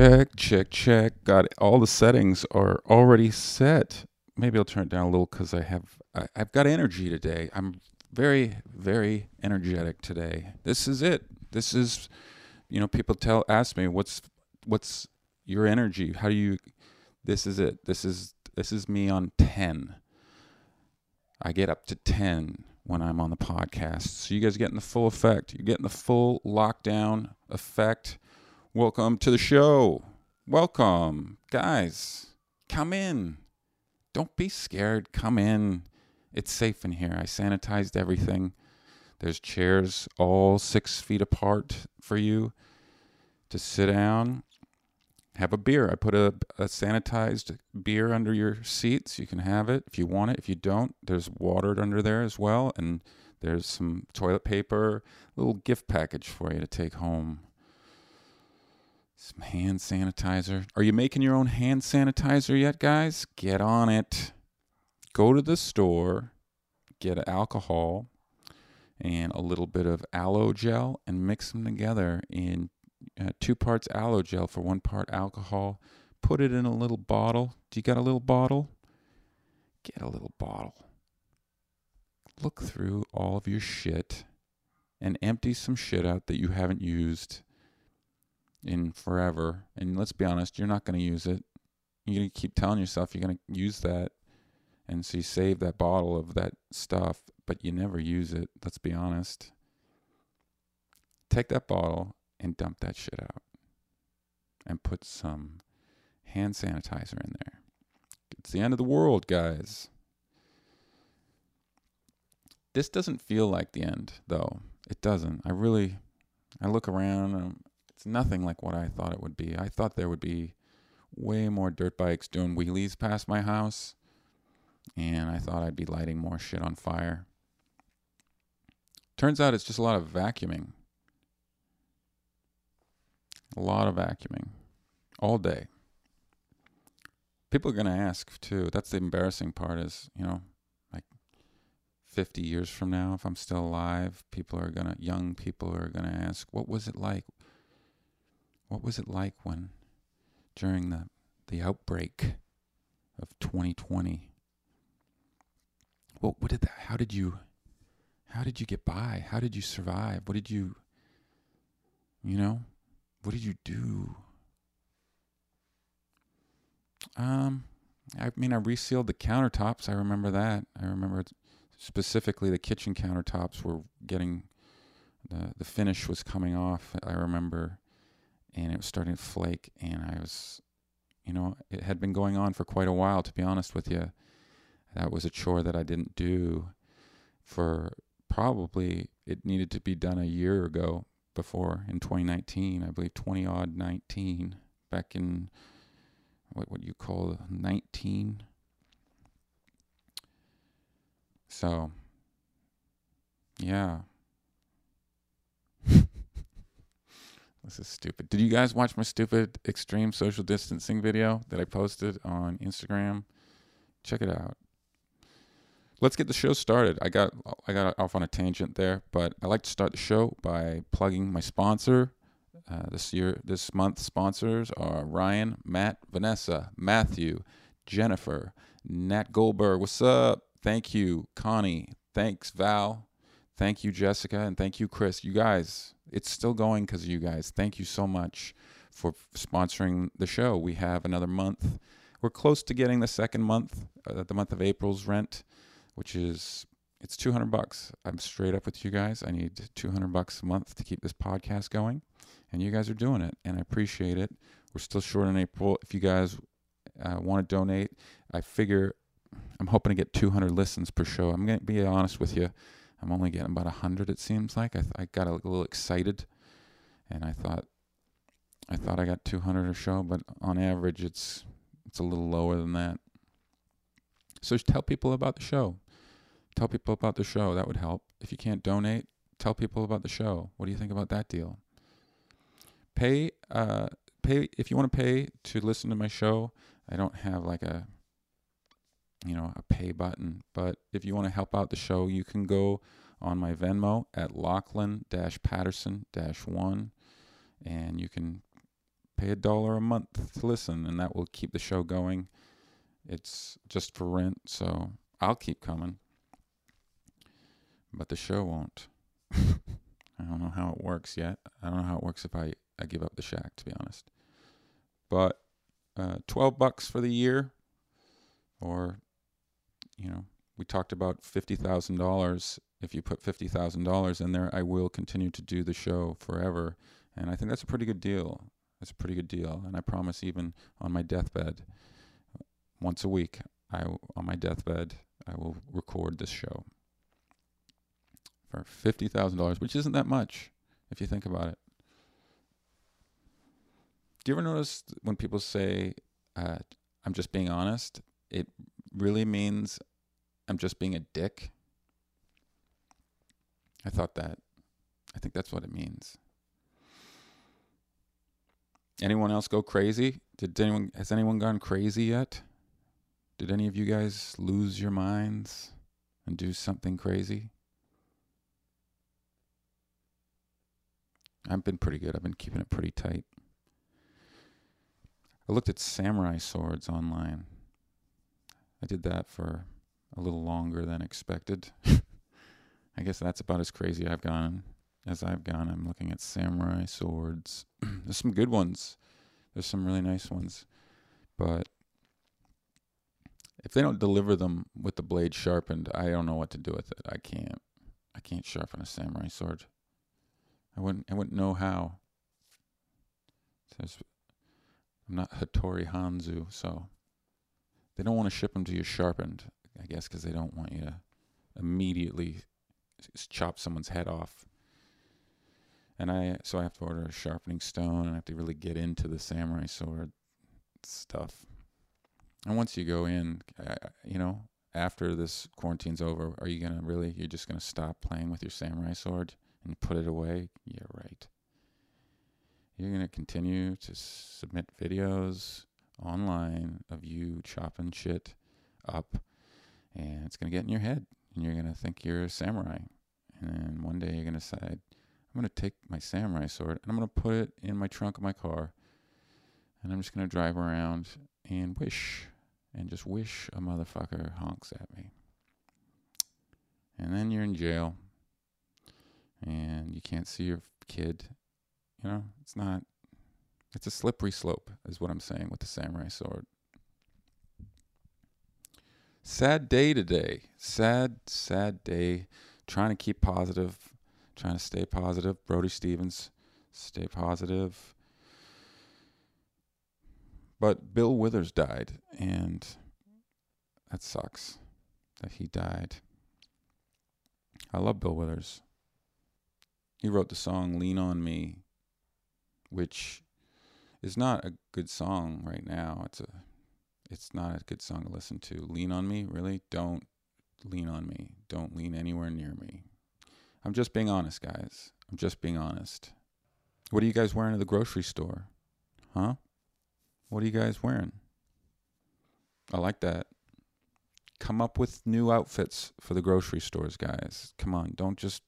Check, check, check. Got all the settings are already set. Maybe I'll turn it down a little because I have I, I've got energy today. I'm very, very energetic today. This is it. This is, you know, people tell ask me what's what's your energy. How do you? This is it. This is this is me on ten. I get up to ten when I'm on the podcast. So you guys getting the full effect. You're getting the full lockdown effect. Welcome to the show. Welcome, guys. Come in. Don't be scared. Come in. It's safe in here. I sanitized everything. There's chairs all six feet apart for you to sit down, have a beer. I put a, a sanitized beer under your seats. You can have it if you want it. If you don't, there's water under there as well. And there's some toilet paper, little gift package for you to take home. Some hand sanitizer. Are you making your own hand sanitizer yet, guys? Get on it. Go to the store, get alcohol and a little bit of aloe gel and mix them together in uh, two parts aloe gel for one part alcohol. Put it in a little bottle. Do you got a little bottle? Get a little bottle. Look through all of your shit and empty some shit out that you haven't used in forever. And let's be honest, you're not going to use it. You're going to keep telling yourself you're going to use that. And so you save that bottle of that stuff, but you never use it. Let's be honest. Take that bottle and dump that shit out. And put some hand sanitizer in there. It's the end of the world, guys. This doesn't feel like the end, though. It doesn't. I really, I look around and it's nothing like what I thought it would be. I thought there would be way more dirt bikes doing wheelies past my house, and I thought I'd be lighting more shit on fire. Turns out it's just a lot of vacuuming. A lot of vacuuming all day. People are going to ask too. That's the embarrassing part is, you know, like 50 years from now, if I'm still alive, people are going to, young people are going to ask, what was it like? What was it like when, during the, the outbreak of 2020? What, what did that, how did you, how did you get by? How did you survive? What did you, you know, what did you do? Um, I mean, I resealed the countertops. I remember that. I remember specifically the kitchen countertops were getting the the finish was coming off. I remember, and it was starting to flake. And I was, you know, it had been going on for quite a while. To be honest with you, that was a chore that I didn't do for probably it needed to be done a year ago before in 2019 i believe 20 odd 19 back in what what you call 19 so yeah this is stupid did you guys watch my stupid extreme social distancing video that i posted on instagram check it out let's get the show started. I got I got off on a tangent there, but I like to start the show by plugging my sponsor. Uh, this year, this month, sponsors are Ryan, Matt, Vanessa, Matthew, Jennifer, Nat Goldberg. What's up? Thank you, Connie. Thanks, Val. Thank you, Jessica, and thank you, Chris. You guys, it's still going because of you guys. Thank you so much for sponsoring the show. We have another month. We're close to getting the second month, uh, the month of April's rent which is it's 200 bucks. I'm straight up with you guys. I need 200 bucks a month to keep this podcast going, and you guys are doing it, and I appreciate it. We're still short in April. If you guys uh, want to donate, I figure I'm hoping to get 200 listens per show. I'm gonna be honest with you. I'm only getting about 100. It seems like I, th- I got a little excited, and I thought I thought I got 200 a show, but on average, it's it's a little lower than that. So tell people about the show tell people about the show. That would help. If you can't donate, tell people about the show. What do you think about that deal? Pay, uh, pay if you want to pay to listen to my show. I don't have like a, you know, a pay button. But if you want to help out the show, you can go on my Venmo at Lachlan Patterson one, and you can pay a dollar a month to listen, and that will keep the show going. It's just for rent, so I'll keep coming. But the show won't. I don't know how it works yet. I don't know how it works if I, I give up the shack, to be honest. But uh, 12 bucks for the year, or, you know, we talked about $50,000. If you put $50,000 in there, I will continue to do the show forever. And I think that's a pretty good deal. That's a pretty good deal. And I promise, even on my deathbed, once a week, I on my deathbed, I will record this show for fifty thousand dollars, which isn't that much if you think about it. Do you ever notice when people say, uh, "I'm just being honest"? It really means I'm just being a dick. I thought that. I think that's what it means. Anyone else go crazy? Did anyone has anyone gone crazy yet? Did any of you guys lose your minds and do something crazy? I've been pretty good. I've been keeping it pretty tight. I looked at samurai swords online. I did that for a little longer than expected. I guess that's about as crazy I've gone as I've gone. I'm looking at samurai swords. There's some good ones. There's some really nice ones. But if they don't deliver them with the blade sharpened, I don't know what to do with it. I can't I can't sharpen a samurai sword. I wouldn't I wouldn't know how. Says I'm not Hattori Hanzo, so they don't want to ship them to you sharpened. I guess because they don't want you to immediately chop someone's head off. And I so I have to order a sharpening stone and I have to really get into the samurai sword stuff. And once you go in, you know, after this quarantine's over, are you gonna really? You're just gonna stop playing with your samurai sword? and put it away, yeah, right. You're going to continue to submit videos online of you chopping shit up, and it's going to get in your head, and you're going to think you're a samurai. And then one day you're going to decide, I'm going to take my samurai sword and I'm going to put it in my trunk of my car, and I'm just going to drive around and wish, and just wish a motherfucker honks at me. And then you're in jail and you can't see your kid. You know, it's not. It's a slippery slope, is what I'm saying with the samurai sword. Sad day today. Sad, sad day. Trying to keep positive. Trying to stay positive. Brody Stevens, stay positive. But Bill Withers died, and that sucks that he died. I love Bill Withers. He wrote the song Lean on Me, which is not a good song right now. It's a it's not a good song to listen to. Lean on me, really? Don't lean on me. Don't lean anywhere near me. I'm just being honest, guys. I'm just being honest. What are you guys wearing at the grocery store? Huh? What are you guys wearing? I like that. Come up with new outfits for the grocery stores, guys. Come on, don't just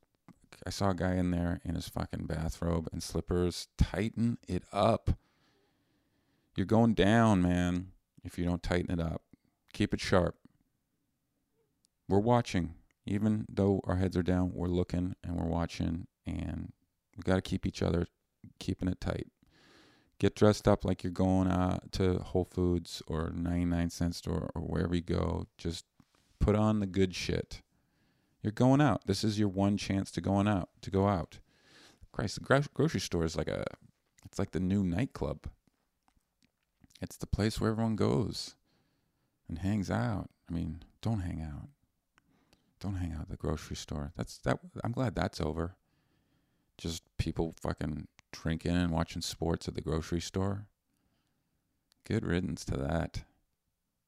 I saw a guy in there in his fucking bathrobe and slippers. Tighten it up. You're going down, man, if you don't tighten it up. Keep it sharp. We're watching. Even though our heads are down, we're looking and we're watching, and we got to keep each other keeping it tight. Get dressed up like you're going out to Whole Foods or 99 cent store or wherever you go. Just put on the good shit. You're going out. This is your one chance to going out to go out. Christ, the grocery store is like a it's like the new nightclub. It's the place where everyone goes and hangs out. I mean, don't hang out. Don't hang out at the grocery store. That's that I'm glad that's over. Just people fucking drinking and watching sports at the grocery store. Good riddance to that.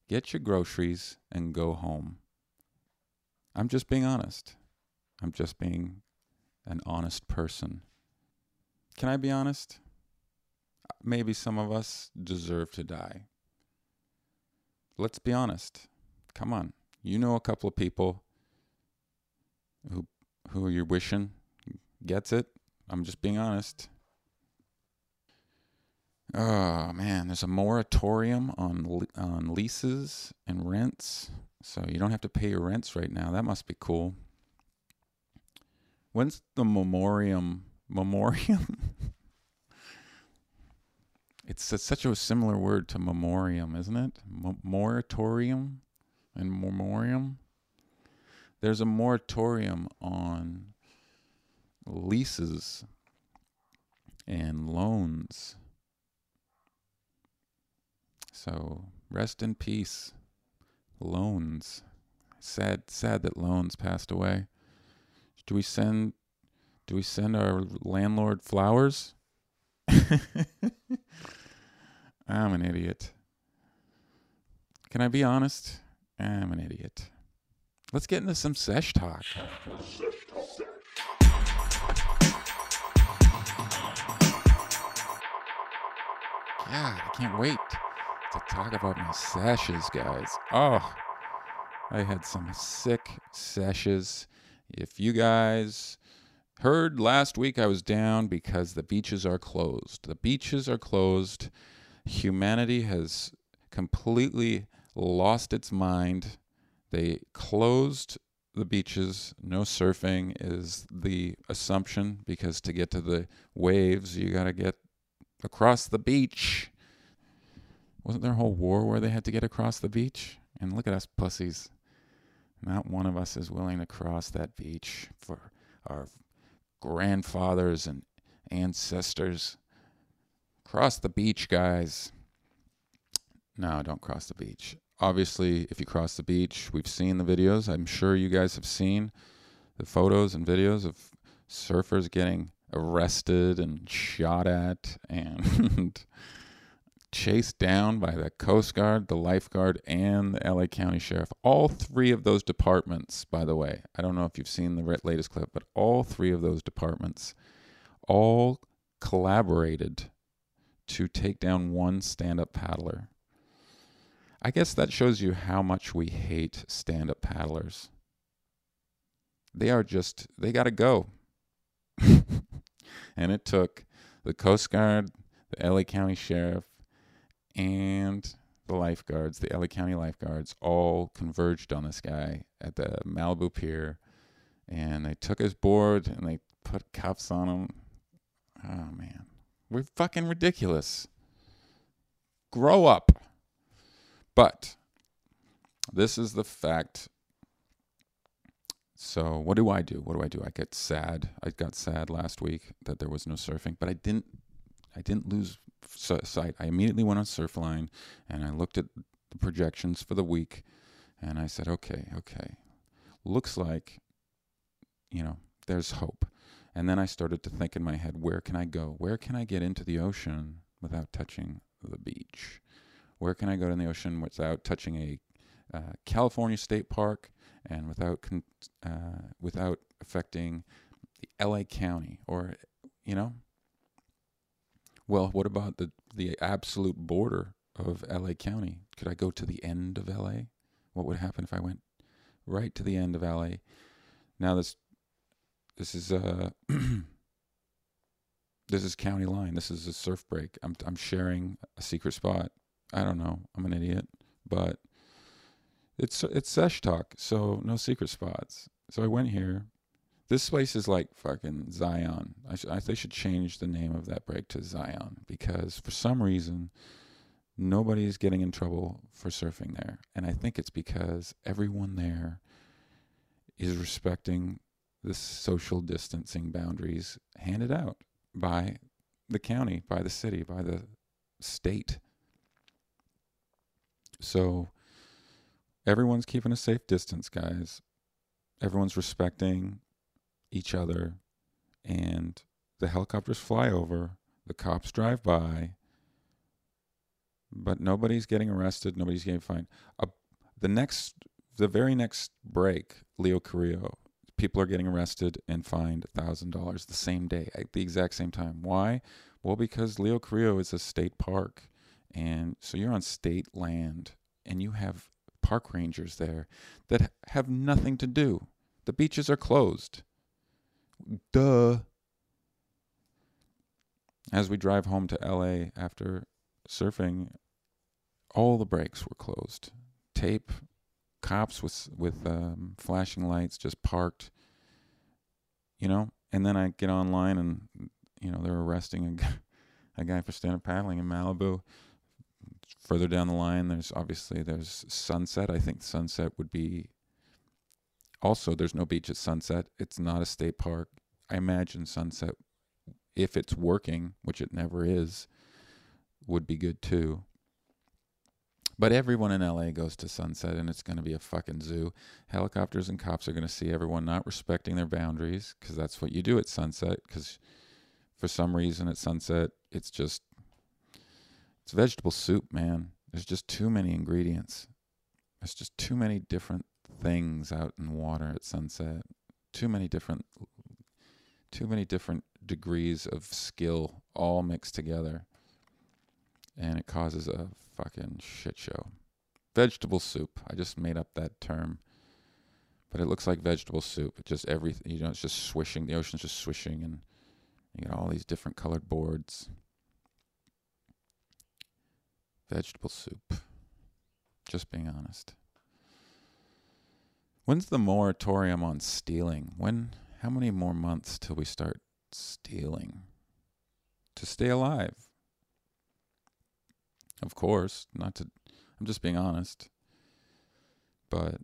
Get your groceries and go home. I'm just being honest. I'm just being an honest person. Can I be honest? Maybe some of us deserve to die. Let's be honest. Come on. You know a couple of people who who you're wishing gets it. I'm just being honest. Oh man, there's a moratorium on on leases and rents, so you don't have to pay your rents right now. That must be cool. When's the memoriam? Memoriam? it's a, such a similar word to memoriam, isn't it? moratorium and memoriam. There's a moratorium on leases and loans. So rest in peace, loans. Sad, sad that loans passed away. Do we send? Do we send our landlord flowers? I'm an idiot. Can I be honest? I'm an idiot. Let's get into some sesh talk. God, I can't wait to talk about my seshes, guys. Oh, I had some sick seshes. If you guys heard last week, I was down because the beaches are closed. The beaches are closed. Humanity has completely lost its mind. They closed the beaches. No surfing is the assumption because to get to the waves, you got to get across the beach. Wasn't there a whole war where they had to get across the beach? And look at us pussies. Not one of us is willing to cross that beach for our grandfathers and ancestors. Cross the beach, guys. No, don't cross the beach. Obviously, if you cross the beach, we've seen the videos. I'm sure you guys have seen the photos and videos of surfers getting arrested and shot at and chased down by the Coast Guard, the lifeguard, and the LA County Sheriff. All three of those departments, by the way, I don't know if you've seen the latest clip, but all three of those departments all collaborated to take down one stand up paddler. I guess that shows you how much we hate stand up paddlers. They are just, they got to go. and it took the Coast Guard, the LA County Sheriff, and the lifeguards, the LA County lifeguards, all converged on this guy at the Malibu Pier, and they took his board and they put cuffs on him. Oh man, we're fucking ridiculous. Grow up. But this is the fact so what do I do? What do I do? I get sad. I got sad last week that there was no surfing, but I didn't. I didn't lose sight. I immediately went on Surfline and I looked at the projections for the week, and I said, okay, okay, looks like, you know, there's hope. And then I started to think in my head, where can I go? Where can I get into the ocean without touching the beach? Where can I go to the ocean without touching a uh, California state park and without con- uh, without affecting the LA County or you know well what about the the absolute border of LA County could I go to the end of LA what would happen if I went right to the end of LA now this this is uh this is county line this is a surf break I'm I'm sharing a secret spot I don't know I'm an idiot but it's it's sesh talk, so no secret spots. So I went here. This place is like fucking Zion. I, sh- I they should change the name of that break to Zion because for some reason nobody's getting in trouble for surfing there, and I think it's because everyone there is respecting the social distancing boundaries handed out by the county, by the city, by the state. So everyone's keeping a safe distance, guys. Everyone's respecting each other, and the helicopters fly over, the cops drive by, but nobody's getting arrested, nobody's getting fined. Uh, the next, the very next break, Leo Carrillo, people are getting arrested and fined thousand dollars the same day at the exact same time. Why? Well, because Leo Carrillo is a state park, and so you're on state land, and you have park rangers there that have nothing to do. The beaches are closed. Duh. As we drive home to LA after surfing, all the brakes were closed. Tape, cops with with um, flashing lights just parked. You know, and then I get online and you know they're arresting a a guy for stand-up paddling in Malibu. Further down the line, there's obviously there's Sunset. I think Sunset would be. Also, there's no beach at Sunset. It's not a state park. I imagine Sunset, if it's working, which it never is, would be good too. But everyone in LA goes to Sunset and it's going to be a fucking zoo. Helicopters and cops are going to see everyone not respecting their boundaries because that's what you do at Sunset. Because for some reason at Sunset, it's just, it's vegetable soup, man. There's just too many ingredients. There's just too many different things out in water at Sunset. Too many different, too many different degrees of skill all mixed together and it causes a fucking shit show. Vegetable soup. I just made up that term, but it looks like vegetable soup. It just everything, you know, it's just swishing. The ocean's just swishing, and you got all these different colored boards. Vegetable soup. Just being honest. When's the moratorium on stealing? When? How many more months till we start stealing? To stay alive. Of course, not to. I'm just being honest. But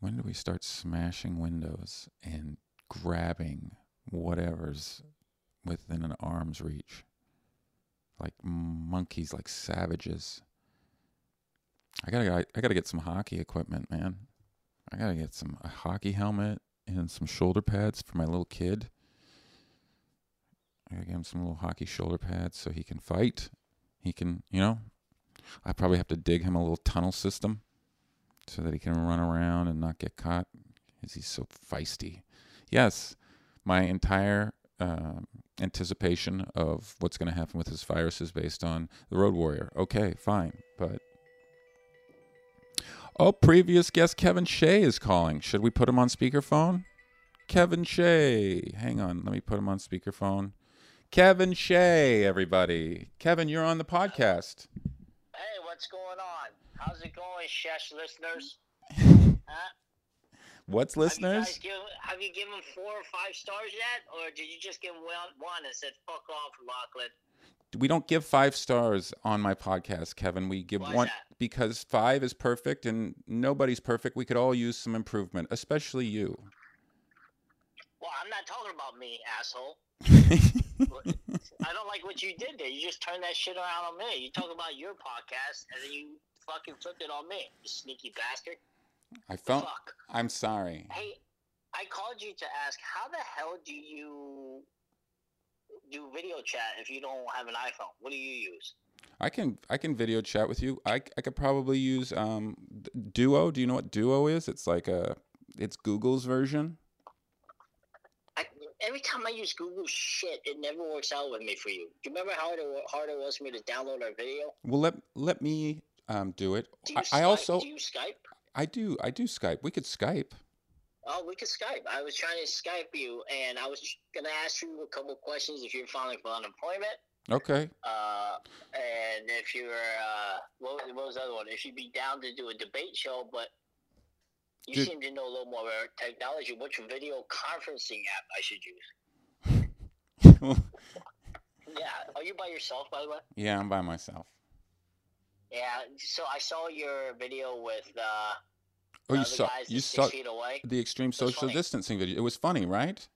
when do we start smashing windows and grabbing whatever's within an arm's reach? Like monkeys, like savages. I gotta, I gotta get some hockey equipment, man. I gotta get some a hockey helmet and some shoulder pads for my little kid. I gotta get him some little hockey shoulder pads so he can fight he can, you know, I probably have to dig him a little tunnel system so that he can run around and not get caught because he's so feisty. Yes, my entire uh, anticipation of what's going to happen with his virus is based on the Road Warrior. Okay, fine, but. Oh, previous guest Kevin Shea is calling. Should we put him on speakerphone? Kevin Shea. Hang on, let me put him on speakerphone. Kevin Shea, everybody. Kevin, you're on the podcast. Hey, what's going on? How's it going, Shesh listeners? Huh? What's Have you, listeners? given, have you given four or five stars yet? Or did you just give one, one and said, fuck off, Lachlan? We don't give five stars on my podcast, Kevin. We give Why one that? because five is perfect and nobody's perfect. We could all use some improvement, especially you. Well, I'm not talking about me, asshole. I don't like what you did there. You just turned that shit around on me. You talk about your podcast, and then you fucking flipped it on me. You sneaky bastard. I felt. Fuck. I'm sorry. Hey, I called you to ask how the hell do you do video chat if you don't have an iPhone? What do you use? I can I can video chat with you. I, I could probably use um Duo. Do you know what Duo is? It's like a it's Google's version. Every time I use Google shit, it never works out with me for you. Do you remember how hard it, was for me to download our video? Well, let let me um do it. Do you I, I also do you Skype? I do I do Skype. We could Skype. Oh, we could Skype. I was trying to Skype you, and I was gonna ask you a couple questions if you're filing for unemployment, Okay. uh, and if you're uh, what, was- what was the other one? If you'd be down to do a debate show, but you Dude. seem to know a little more about technology. Which video conferencing app I should use? Yeah, are you by yourself, by the way? yeah, I'm by myself. Yeah. So I saw your video with uh, Oh, the you other saw guys you six saw feet away. the extreme social funny. distancing video. It was funny, right?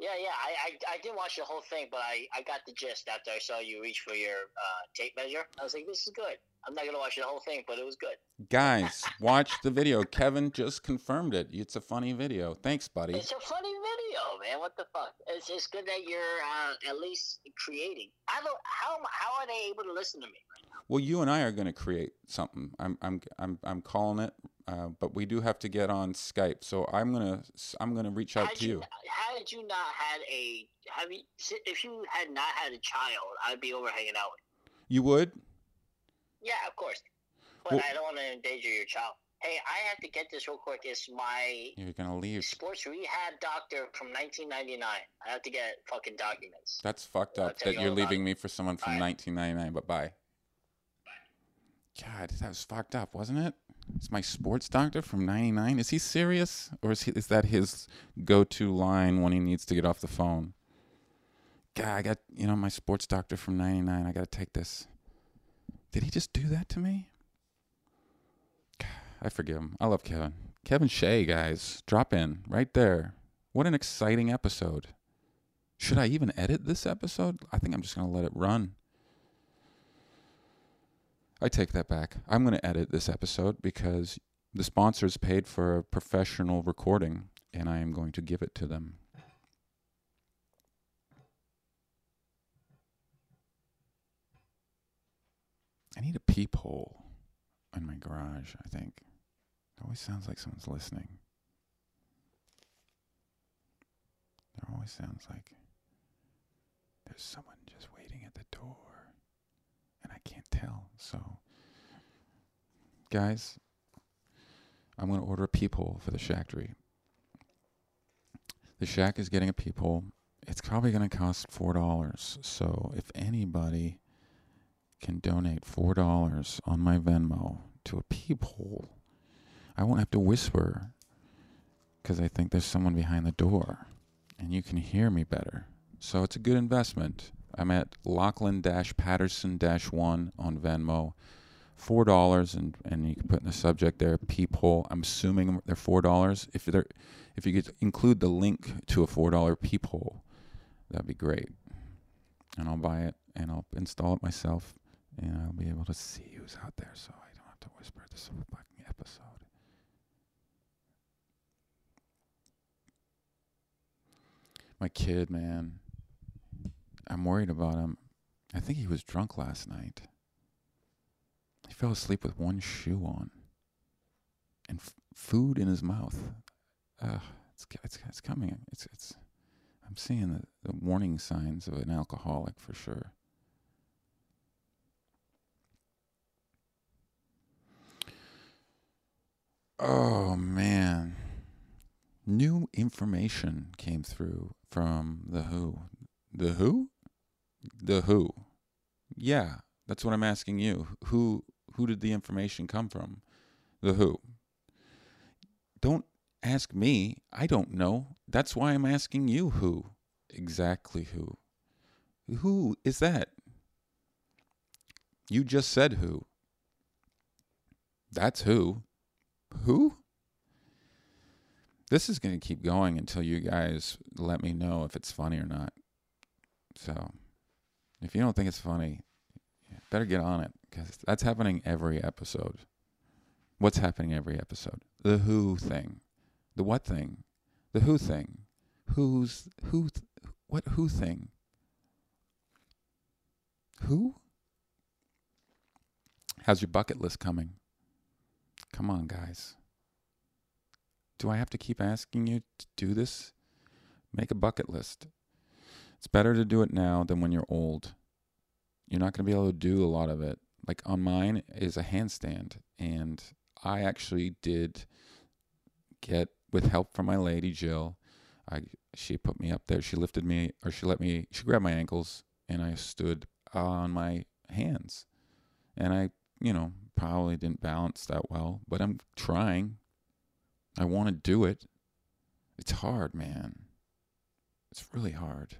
Yeah, yeah. I, I, I didn't watch the whole thing, but I, I got the gist after I saw you reach for your uh, tape measure. I was like, this is good. I'm not gonna watch the whole thing, but it was good. Guys, watch the video. Kevin just confirmed it. It's a funny video. Thanks, buddy. It's a funny video, man. What the fuck? It's, it's good that you're uh, at least creating. I don't. How how are they able to listen to me? Right now? Well, you and I are going to create something. I'm I'm I'm I'm calling it, uh, but we do have to get on Skype. So I'm gonna I'm gonna reach out Had to you. not- Had you not had a have you if you had not had a child, I'd be over hanging out with. You would? Yeah, of course. But Well- I don't want to endanger your child. Hey, I have to get this real quick. It's my You're gonna leave. sports rehab doctor from 1999. I have to get fucking documents. That's fucked up that you you're leaving me for someone from Alright. 1999. But bye. God, that was fucked up, wasn't it? It's my sports doctor from '99. Is he serious, or is he, is that his go-to line when he needs to get off the phone? God, I got you know my sports doctor from '99. I got to take this. Did he just do that to me? I forgive him. I love Kevin. Kevin Shea, guys, drop in right there. What an exciting episode. Should I even edit this episode? I think I'm just going to let it run. I take that back. I'm going to edit this episode because the sponsors paid for a professional recording and I am going to give it to them. Need a peephole in my garage, I think. It always sounds like someone's listening. There always sounds like there's someone just waiting at the door. And I can't tell. So, guys, I'm going to order a peephole for the Shackery. The Shack is getting a peephole. It's probably going to cost $4. So, if anybody can donate $4 on my Venmo to a peephole, I won't have to whisper because I think there's someone behind the door and you can hear me better. So it's a good investment. I'm at Lachlan Patterson 1 on Venmo. Four dollars and, and you can put in the subject there peephole. I'm assuming they're four dollars. If they're if you could include the link to a four dollar peephole, that'd be great. And I'll buy it and I'll install it myself and I'll be able to see who's out there so I don't have to whisper this whole fucking episode. My kid, man. I'm worried about him. I think he was drunk last night. He fell asleep with one shoe on and f- food in his mouth. It's, it's it's coming. It's it's. I'm seeing the, the warning signs of an alcoholic for sure. Oh man. New information came through from the Who. The Who? The Who. Yeah, that's what I'm asking you. Who who did the information come from? The Who. Don't ask me. I don't know. That's why I'm asking you who. Exactly who. Who is that? You just said who. That's who. Who? This is going to keep going until you guys let me know if it's funny or not. So, if you don't think it's funny, better get on it because that's happening every episode. What's happening every episode? The who thing. The what thing? The who thing. Who's who? Th- what who thing? Who? How's your bucket list coming? Come on, guys. Do I have to keep asking you to do this? Make a bucket list. It's better to do it now than when you're old. You're not going to be able to do a lot of it. Like on mine is a handstand, and I actually did get with help from my lady Jill. I she put me up there. She lifted me, or she let me. She grabbed my ankles, and I stood on my hands, and I, you know, probably didn't balance that well, but I'm trying. I want to do it. It's hard, man. It's really hard.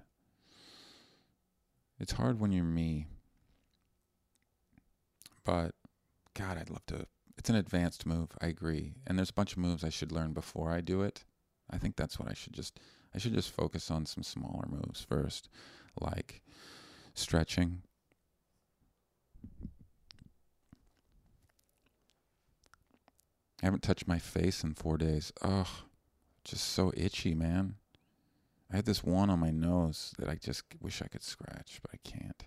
It's hard when you're me. But God, I'd love to. It's an advanced move. I agree. And there's a bunch of moves I should learn before I do it. I think that's what I should just I should just focus on some smaller moves first, like stretching. I haven't touched my face in 4 days. Ugh. Just so itchy, man. I had this one on my nose that I just wish I could scratch, but I can't.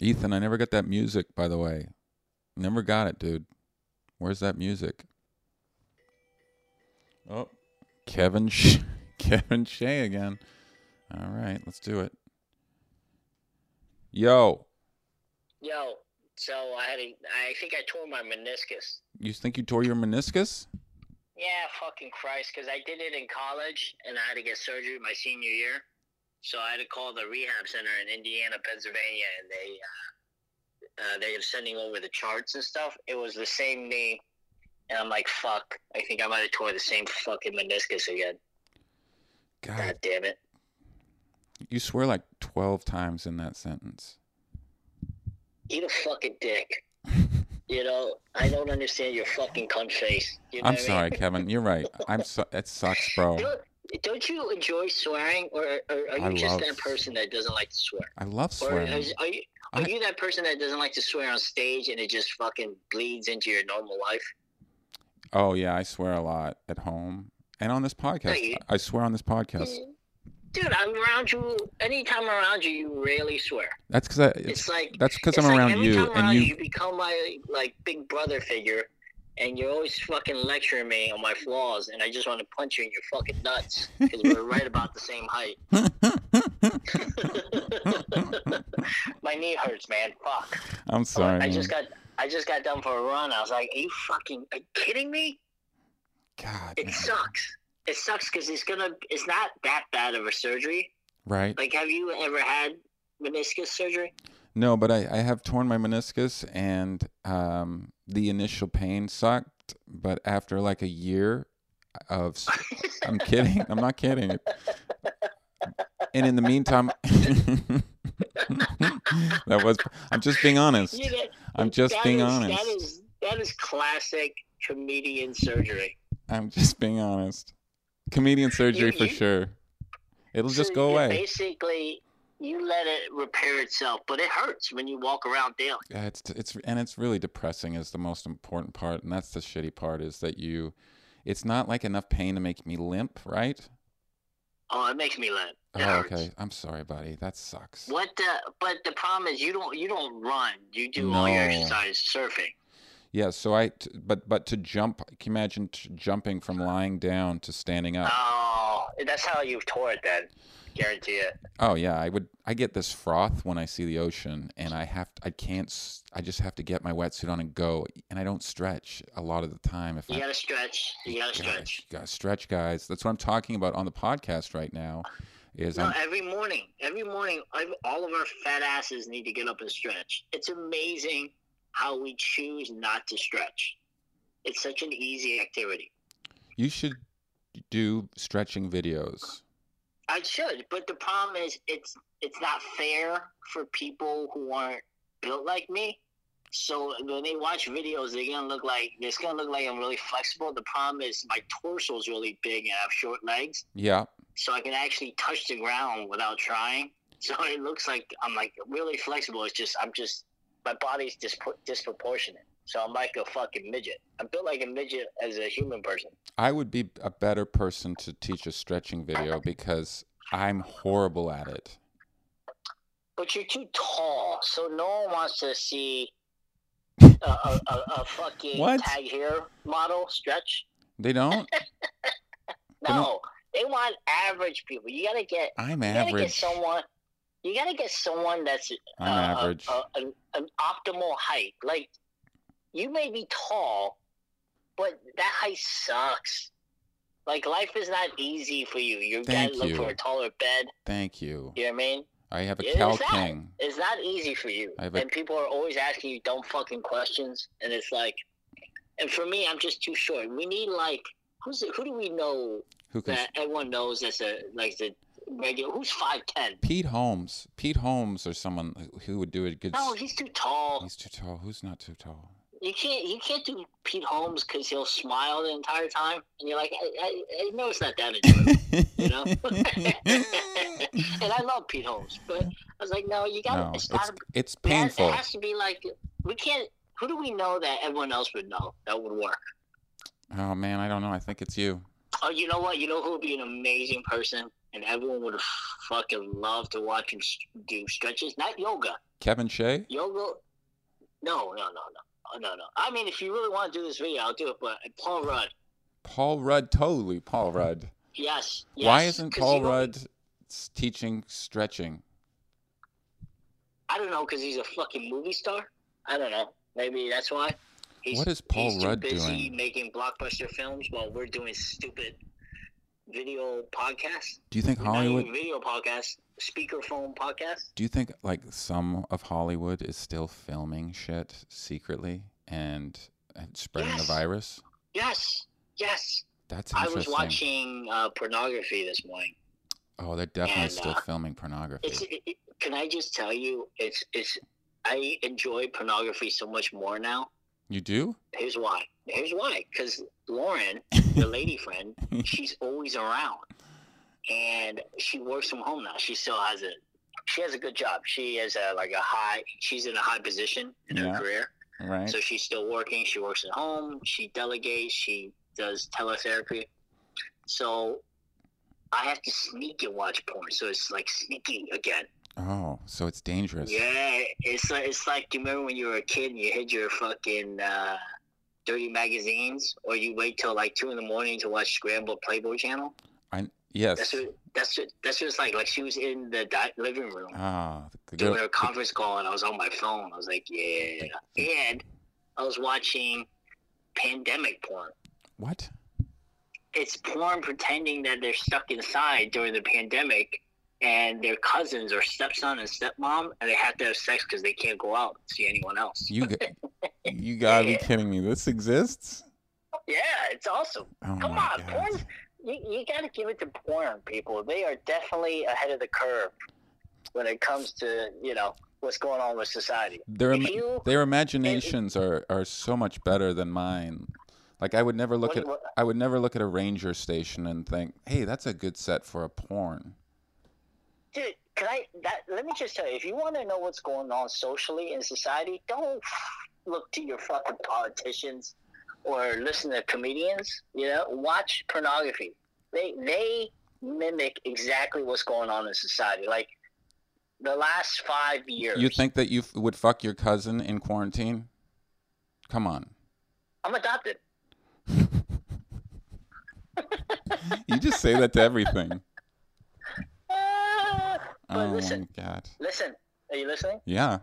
Ethan, I never got that music, by the way. Never got it, dude. Where's that music? Oh, Kevin, Sh- Kevin Shea again. All right, let's do it. Yo, Yo, so I had a, I think I tore my meniscus. You think you tore your meniscus? Yeah, fucking Christ, because I did it in college and I had to get surgery my senior year. So I had to call the rehab center in Indiana, Pennsylvania, and they uh, uh, they were sending over the charts and stuff. It was the same knee, and I'm like, fuck, I think I might have tore the same fucking meniscus again. God, God damn it. you swear like 12 times in that sentence. Eat a fucking dick. You know, I don't understand your fucking cunt face. You know I'm I mean? sorry, Kevin. You're right. I'm so, that sucks, bro. Don't, don't you enjoy swearing, or, or are you I just love- that person that doesn't like to swear? I love Or swearing. is, are you are I- you that person that doesn't like to swear on stage and it just fucking bleeds into your normal life? Oh yeah, I swear a lot at home and on this podcast. you- I swear on this podcast. Dude, I'm around you. Anytime I'm around you, you rarely swear. That's because It's, it's, like that's because I'm like around you and around you. you become my like big brother figure, and you're always fucking lecturing me on my flaws, and I just want to punch you in your fucking nuts because we're right about the same height. my knee hurts, man. Fuck. I'm sorry. I just got I just got done for a run. I was like, "Are you fucking are you kidding me?" God, It man. sucks. It sucks because it's gonna. It's not that bad of a surgery. right? Like, have you ever had meniscus surgery? No, but I, I have torn my meniscus and um, the initial pain sucked. But after like a year of, I'm kidding. I'm not kidding. And in the meantime, that was, I'm just being honest. You get- I'm just being is- honest. That is that is classic comedian surgery. I'm just being honest. Comedian surgery for you- sure. It'll just go away. Basically, you let it repair itself, but it hurts when you walk around daily. Yeah, it's it's and it's really depressing is the most important part, and that's the shitty part is that you, it's not like enough pain to make me limp, right? Oh, it makes me limp. It oh, hurts. okay. I'm sorry, buddy. That sucks. What the? But the problem is, you don't you don't run. You do all your exercise surfing. Yeah. So I, t- but but to jump, can you imagine t- jumping from lying down to standing up? Oh, that's how you tore it then. Guarantee it. Oh yeah, I would. I get this froth when I see the ocean, and I have. I can't. I just have to get my wetsuit on and go, and I don't stretch a lot of the time. If You I gotta stretch. You gotta Gosh, stretch. you gotta stretch, guys. That's what I'm talking about on the podcast right now. Is No, I'm, every morning, every morning, all of our fat asses need to get up and stretch. It's amazing how we choose not to stretch. It's such an easy activity. you should do stretching videos. I should, but the problem is, it's it's not fair for people who aren't built like me. So when they watch videos, they're gonna look like it's gonna look like I'm really flexible. The problem is my torso is really big and I have short legs, Yeah, so I can actually touch the ground without trying. So it looks like I'm like really flexible. It's just I'm just my body's dis- disproportionate. So I'm like a fucking midget. I'm built like a midget as a human person. I would be a better person to teach a stretching video because I'm horrible at it. But you're too tall, so no one wants to see a, a, a, a fucking What? tag here model stretch. They don't. No, they want average people. You gotta get I'm gotta get average. someone. You gotta get someone that's I'm uh, average. A, a, an, an optimal height. Like you may be tall, but that height sucks. Like life is not easy for you. You Thank gotta look you. for a taller bed. Thank you. You know what I mean? I have a Yeah, Cal it's not. King. It's not easy for you. A- and people are always asking you dumb fucking questions, and it's like, and for me, I'm just too short. We need like, who's who do we know Who can? that everyone knows that's a like the regular? Who's five ten? Pete Holmes. Pete Holmes or someone who- would do a good. No, he's too tall. He's too tall. Who's not too tall? You can't you can't do Pete Holmes because he'll smile the entire time, and you're like, I, I, I know it's not that enjoyable, you know. and I love Pete Holmes, but I was like, no, you got to no, It's it's gotta it's It has- painful. It has to be like we can't. Who do we know that everyone else would know that would work? Oh man, I don't know. I think it's you. Oh, you know what? You know who would be an amazing person, and everyone would fucking love to watch him do stretches. Not yoga. Kevin Shea. Yoga. No, no, no, no, Oh, no, no. I mean, if you really want to do this video, I'll do it. But uh, Paul Rudd. Paul Rudd. Totally, Paul Rudd. Yes. yes Why isn't Paul Rudd teaching stretching? I don't know because he's a fucking movie star. I don't know. Maybe that's why. He's, What is Paul Rudd busy doing? making blockbuster films while we're doing stupid video podcasts. Do you think Hollywood? video podcasts, speakerphone podcasts. Do you think like some of Hollywood is still filming shit secretly and, and spreading Yes. the virus? Yes, yes. That's I was watching uh, pornography this morning. oh, they're definitely and, still uh, filming pornography. It's. It, it- can I just tell you? It's. It's. I enjoy pornography so much more now. You do? Here's why. Here's why. Because Lauren, the lady friend, she's always around, and she works from home now. She still has a. She has a good job. She is a, like a high. She's in a high position in Yeah. her career. Right. So she's still working. She works at home. She delegates. She does teletherapy. So I have to sneak and watch porn. So it's like sneaking again. oh, so it's dangerous. Yeah, it's like it's like you remember when you were a kid and you hid your fucking uh, dirty magazines, or you wait till like two in the morning to watch Scrambled Playboy Channel. Yes. That's what that's what that's what it's like. Like she was in the di- living room Ah, the doing her conference call, and I was on my phone. I was like, yeah, and I was watching pandemic porn. What? It's porn pretending that they're stuck inside during the pandemic, and their cousins or stepson and stepmom, and they have to have sex because they can't go out and see anyone else. You you gotta be kidding me. This exists? Yeah, it's awesome. Oh Come on, god. porn. You, you got to give it to porn people. They are definitely ahead of the curve when it comes to you know what's going on with society. Their ima- you- their imaginations are, are so much better than mine. Like I would never look What- at what- I would never look at a ranger station and think, "Hey, that's a good set for a porn." Dude, can I? That, let me just tell you, if you want to know what's going on socially in society, don't look to your fucking politicians or listen to comedians. You know, watch pornography. They they mimic exactly what's going on in society. Like the last five years. You think that you f- would fuck your cousin in quarantine? Come on. I'm adopted. You just say that to everything. But oh listen, my god. listen. Are you listening? Yeah.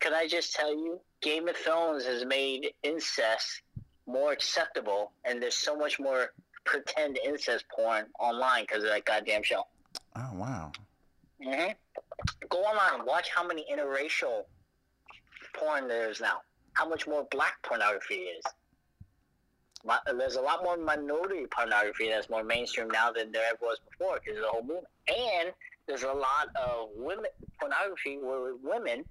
Can I just tell you, Game of Thrones has made incest more acceptable, and there's so much more pretend incest porn online because of that goddamn show. Oh wow. hmm Go online, watch how many interracial porn there is now. How much more black pornography is. There's a lot more minority pornography that's more mainstream now than there ever was before because of the whole movement. And there's a lot of women pornography where women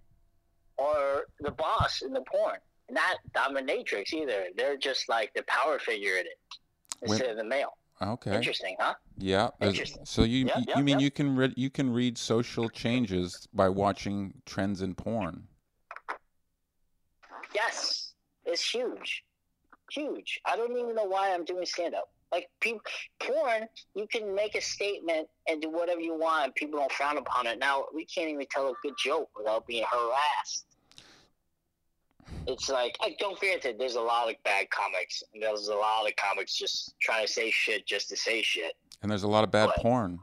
are the boss in the porn. Not dominatrix either. They're just like the power figure in it instead of the male. Okay. Interesting, huh? Yeah. Uh, Interesting. So you Yep, you yep, mean yep. you can read you can read social changes by watching trends in porn? Yes, it's huge, huge. I don't even know why I'm doing stand up. Like people, porn, you can make a statement and do whatever you want, and people don't frown upon it. Now we can't even tell a good joke without being harassed. It's like, I don't granted, there's a lot of bad comics, and there's a lot of comics just trying to say shit just to say shit. And there's a lot of bad What? porn.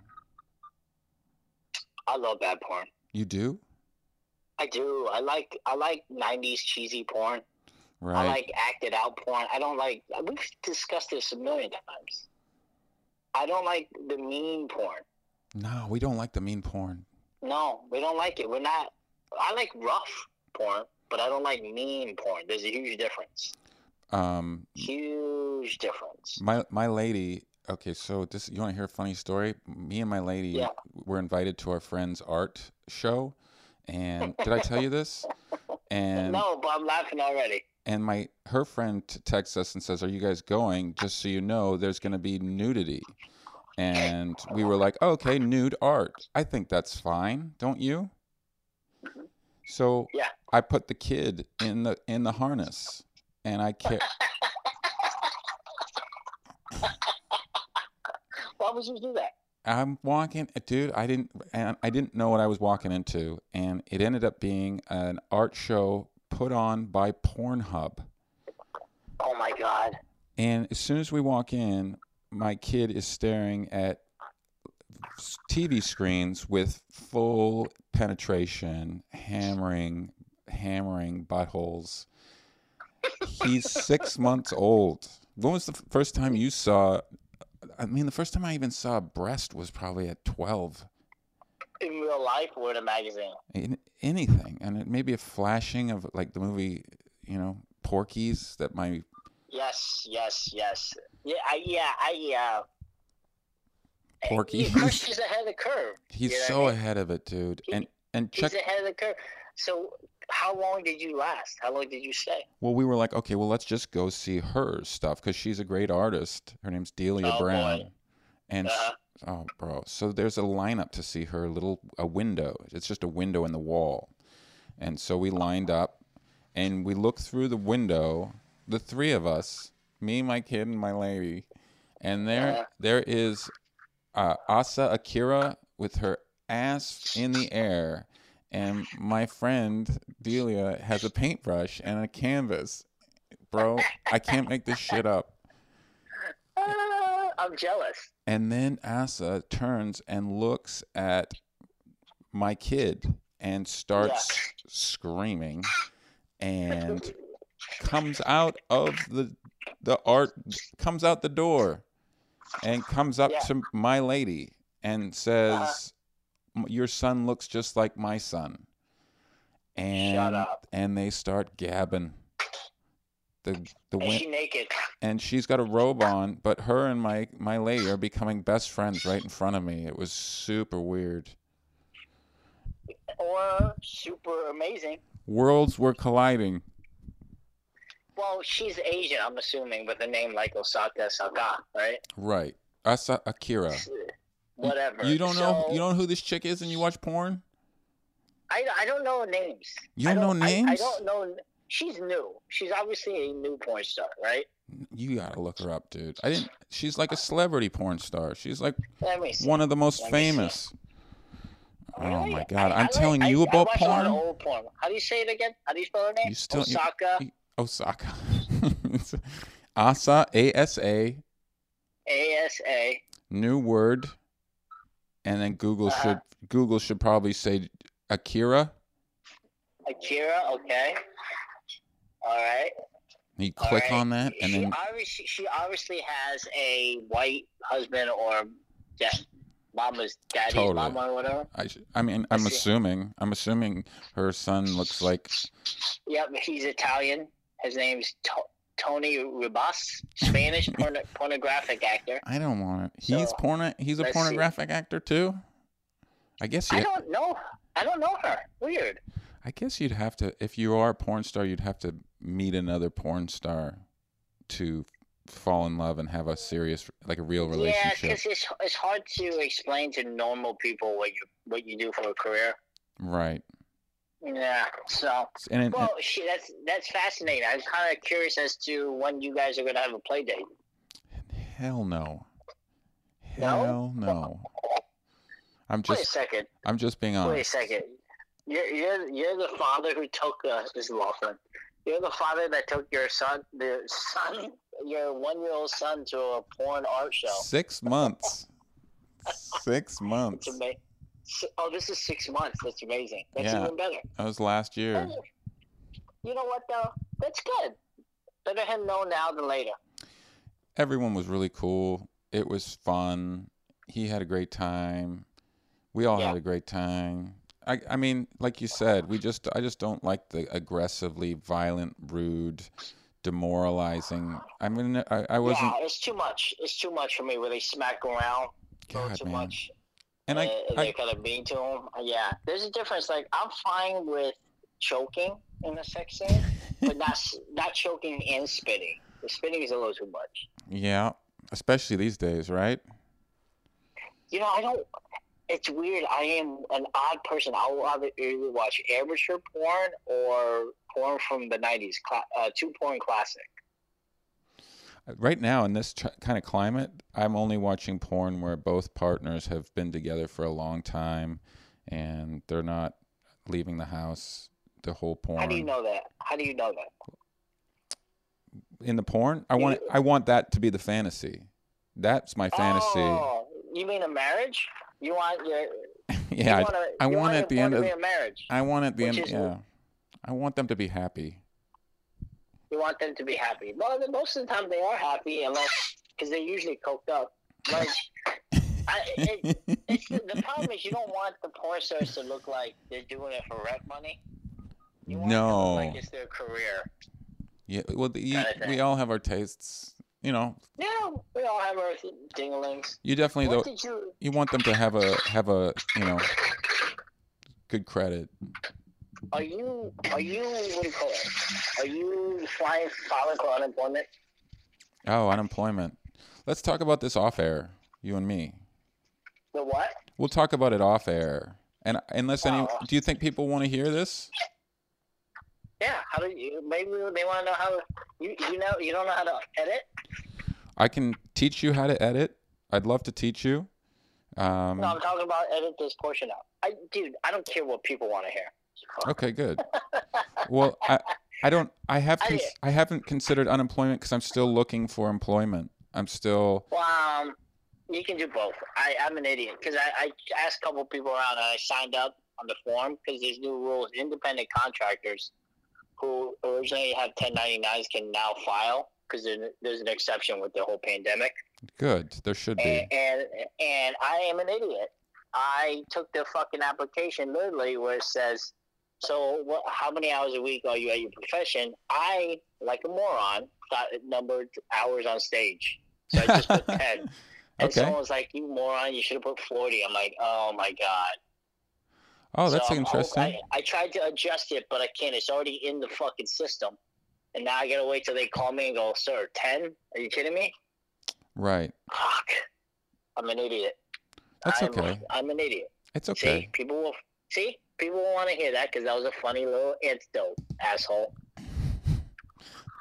I love bad porn. You do? I do. I like I like '90s cheesy porn. Right. I like acted out porn. I don't like. We've discussed this a million times. I don't like the mean porn. no, we don't like the mean porn. No, we don't like it. We're not. I like rough porn, but I don't like mean porn. There's a huge difference. Um Huge difference. my my lady okay so this you want to hear a funny story me and my lady Yeah. were invited to our friend's art show and did i tell you this and no, but I'm laughing already. And my her friend texts us and says are you guys going just so you know there's going to be nudity and we were like okay nude art i think that's fine don't you so Yeah. i put the kid in the in the harness and i ca- Why would you do that? I'm walking, dude. I didn't, and I didn't know what I was walking into, and it ended up being an art show put on by Pornhub. Oh my God. And as soon as we walk in, my kid is staring at TV screens with full penetration, hammering, hammering buttholes. He's six months old. When was the first time you saw? I mean, the first time I even saw a breast was probably at 12 real life or in a magazine? In, anything, and it may be a flashing of like the movie, you know, Porky's that my Yes, yes, yes. Yeah, I, yeah, I, uh. Porky. Yeah, is ahead of the curve. he's You know so I mean? ahead of it, dude. He- And and check He's ahead of the curve. So, how long did you last? How long did you stay? Well, we were like, okay, well, let's just go see her stuff because she's a great artist. Her name's Delia Oh, boy. Brown, and sh- Uh-huh. Oh, bro, so there's a lineup to see her little a window. It's just a window in the wall, and so we lined up, and we looked through the window, the three of us, me, my kid, and my lady, and there there is uh, Asa Akira with her ass in the air. And my friend Delia has a paintbrush and a canvas. Bro, I can't make this shit up. Uh, I'm jealous. And then Asa turns and looks at my kid and starts screaming and comes out of the the art comes out the door and comes up Yeah. to my lady and says uh-huh. "M- your son looks just like my son and up. and they start gabbing the the Is win- she naked? and she's got a robe on, but her and my my lady are becoming best friends right in front of me. It was super weird. Or super amazing? Worlds were colliding. Well, she's Asian, I'm assuming, with a name like Osaka Saka, right? Right. Asa Akira. Whatever. You don't know So, you don't know who this chick is and you watch porn? I, I don't know names. You I don't know I- names? I, don't know. She's new. She's obviously a new porn star, right? You gotta look her up, dude. I didn't she's like a celebrity porn star. She's like Let me see. one of the most Let me see. famous. Oh my god. I- I I'm like- telling I- you I about watch a lot of porn. old porn. How do you say it again? How do you spell her name? You still- Osaka. you- Osaka. Asa A S A A S A. new word and then google Uh-huh. should google should probably say akira Akira. Okay. All right. you click right. on that and she then obviously she obviously has a white husband or yeah, mama's daddy's Totally. mama or whatever. I, I mean i'm assuming i'm assuming her son looks like Yep, he's Italian. His name's to- Toni Ribas, Spanish porno- pornographic actor. i don't want it he's So, porn he's a let's see. pornographic actor too i guess I you don't know. I don't know her. Weird. i guess you'd have to if you are a porn star you'd have to meet another porn star to fall in love and have a serious like a real relationship Yeah, because it's it's hard to explain to normal people what you what you do for a career. right Yeah. So, and, it, well, she, that's that's fascinating. I'm kind of curious as to when you guys are gonna have a play date. Hell no. No? Hell no. I'm just Wait a second. I'm just being on. Wait a second. You're you're you're the father who took uh, this is Lachlan. You're the father that took your son, the son, your one-year-old son, to a porn art show. Six months. Six months. It's Oh, this is six months. That's amazing. That's Yeah. even better. That was last year. You know what though? That's good. Better him know now than later. Everyone was really cool. It was fun. He had a great time. We all Yeah. had a great time. I I mean, like you said, we just I just don't like the aggressively violent, rude, demoralizing. I mean, I, I wasn't yeah, it's too much. It's too much for me where they smack around. God, too man. much. And I, and, and I they're kind of mean to him. Uh, yeah, there's a difference. Like I'm fine with choking in a sex scene, but not not choking and spitting. The spitting is a little too much. yeah, especially these days, right? You know, I don't. It's weird. I am an odd person. I will either watch amateur porn or porn from the '90s, cla- uh, two porn classic. Right now, in this ch- kind of climate, I'm only watching porn where both partners have been together for a long time, and they're not leaving the house. The whole porn How do you know that? How do you know that? in the porn, I want I want that to be the fantasy. That's my fantasy. Oh, you mean a marriage? You want your yeah, I, wanna, I you want at the end of marriage. I want at the end. is- Yeah, I want them to be happy. You want them to be happy. Well, most of the time they are happy, unless because they're usually coked up. Like, I, it, it's the, the problem is you don't want the porn stars to look like they're doing it for rent money. You want it to look No. like it's their career. Yeah, well, the, you, we all have our tastes. You know, Yeah, we all have our dinglings. you definitely What though you? you want them to have a have a you know good credit. Are you? Are you? What do you call it? Are you flying filing for unemployment? Oh, unemployment. Let's talk about this off air, you and me. The what? We'll talk about it off air. And unless any, Oh. do you think people want to hear this? Yeah. How do you? Maybe they want to know how. You you know you don't know how to edit. I can teach you how to edit. I'd love to teach you. Um, No, I'm talking about edit this portion out. I, dude, I don't care what people want to hear. okay, good. Well, I, I don't. I have. I- Cons- I haven't considered unemployment because I'm still looking for employment. I'm still. Well, um, you can do both. I, I'm an idiot because I, I asked a couple people around and I signed up on the form because there's new rules. Independent contractors who originally had 1099s can now file because there's an exception with the whole pandemic. Good. There should be. And, and and I am an idiot. I took the fucking application literally where it says, "So what? How many hours a week are you at your profession?" I, like a moron, got it numbered hours on stage, so I just put ten. And Okay. someone was like, "You moron! You should have put 40. I'm like, "Oh my god!" Oh, that's So I'm- interesting. I, I tried to adjust it, but I can't. It's already in the fucking system, and now I gotta wait till they call me and go, "Sir, 10? Are you kidding me?" Right. Fuck! I'm an idiot. That's I'm, okay. I'm an idiot. It's See, okay. people will see. People will want to hear that because that was a funny little antidote, asshole.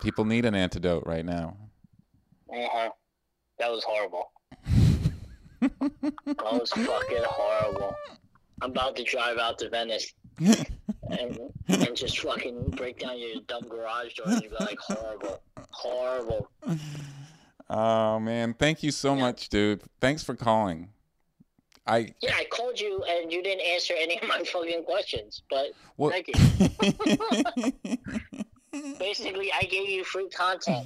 People need an antidote right now. Uh-huh. That was horrible. That was fucking horrible. I'm about to drive out to Venice and and just fucking break down your dumb garage door and you be like horrible, horrible. Oh man, thank you so Yeah. much, dude. Thanks for calling. I Yeah, I called you and you didn't answer any of my fucking questions, but well, thank you. Basically, I gave you free content.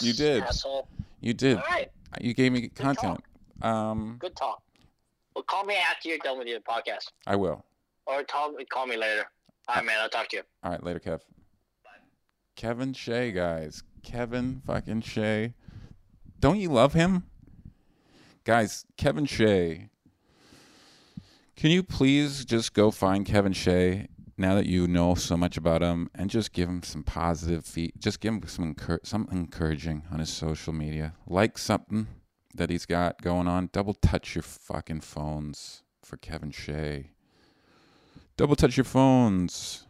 You did. asshole. you did. All right. You gave me content. Um, Good talk. Well, call me after you're done with your podcast, I will. or call call me later. All right, man. I'll talk to you. All right, later, Kev. Kevin Shea, guys. Kevin fucking Shea. Don't you love him? Guys, Kevin Shea. Can you please just go find Kevin Shea now that you know so much about him and just give him some positive feed just give him some encour- some encouraging on his social media. Like something that he's got going on. Double touch your fucking phones for Kevin Shea. Double touch your phones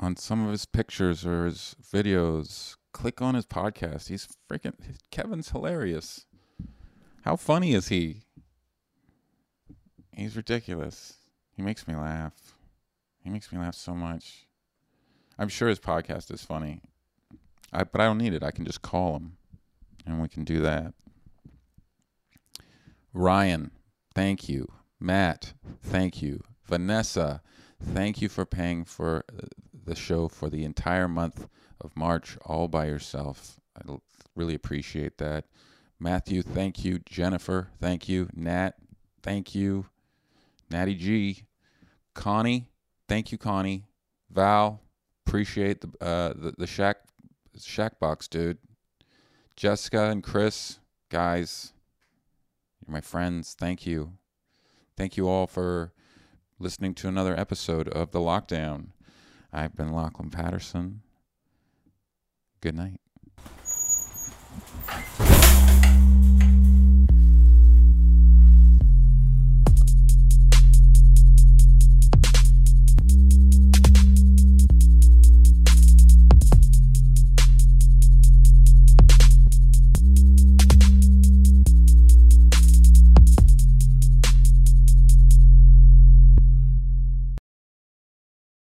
on some of his pictures or his videos. Click on his podcast. He's freaking Kevin's hilarious. How funny is he? He's ridiculous. He makes me laugh. He makes me laugh so much. I'm sure his podcast is funny. I but I don't need it. I can just call him and we can do that. Ryan, thank you. Matt, thank you. Vanessa, thank you for paying for uh, the show for the entire month of March all by yourself. I really appreciate that. Matthew, thank you. Jennifer, thank you. Nat, thank you. Natty G, Connie, thank you, Connie. Val, appreciate the uh, the, the shack shack box, dude. Jessica and Chris, guys, you're my friends. Thank you. Thank you all for listening to another episode of The Lachdown. I've been Lachlan Patterson. Good night.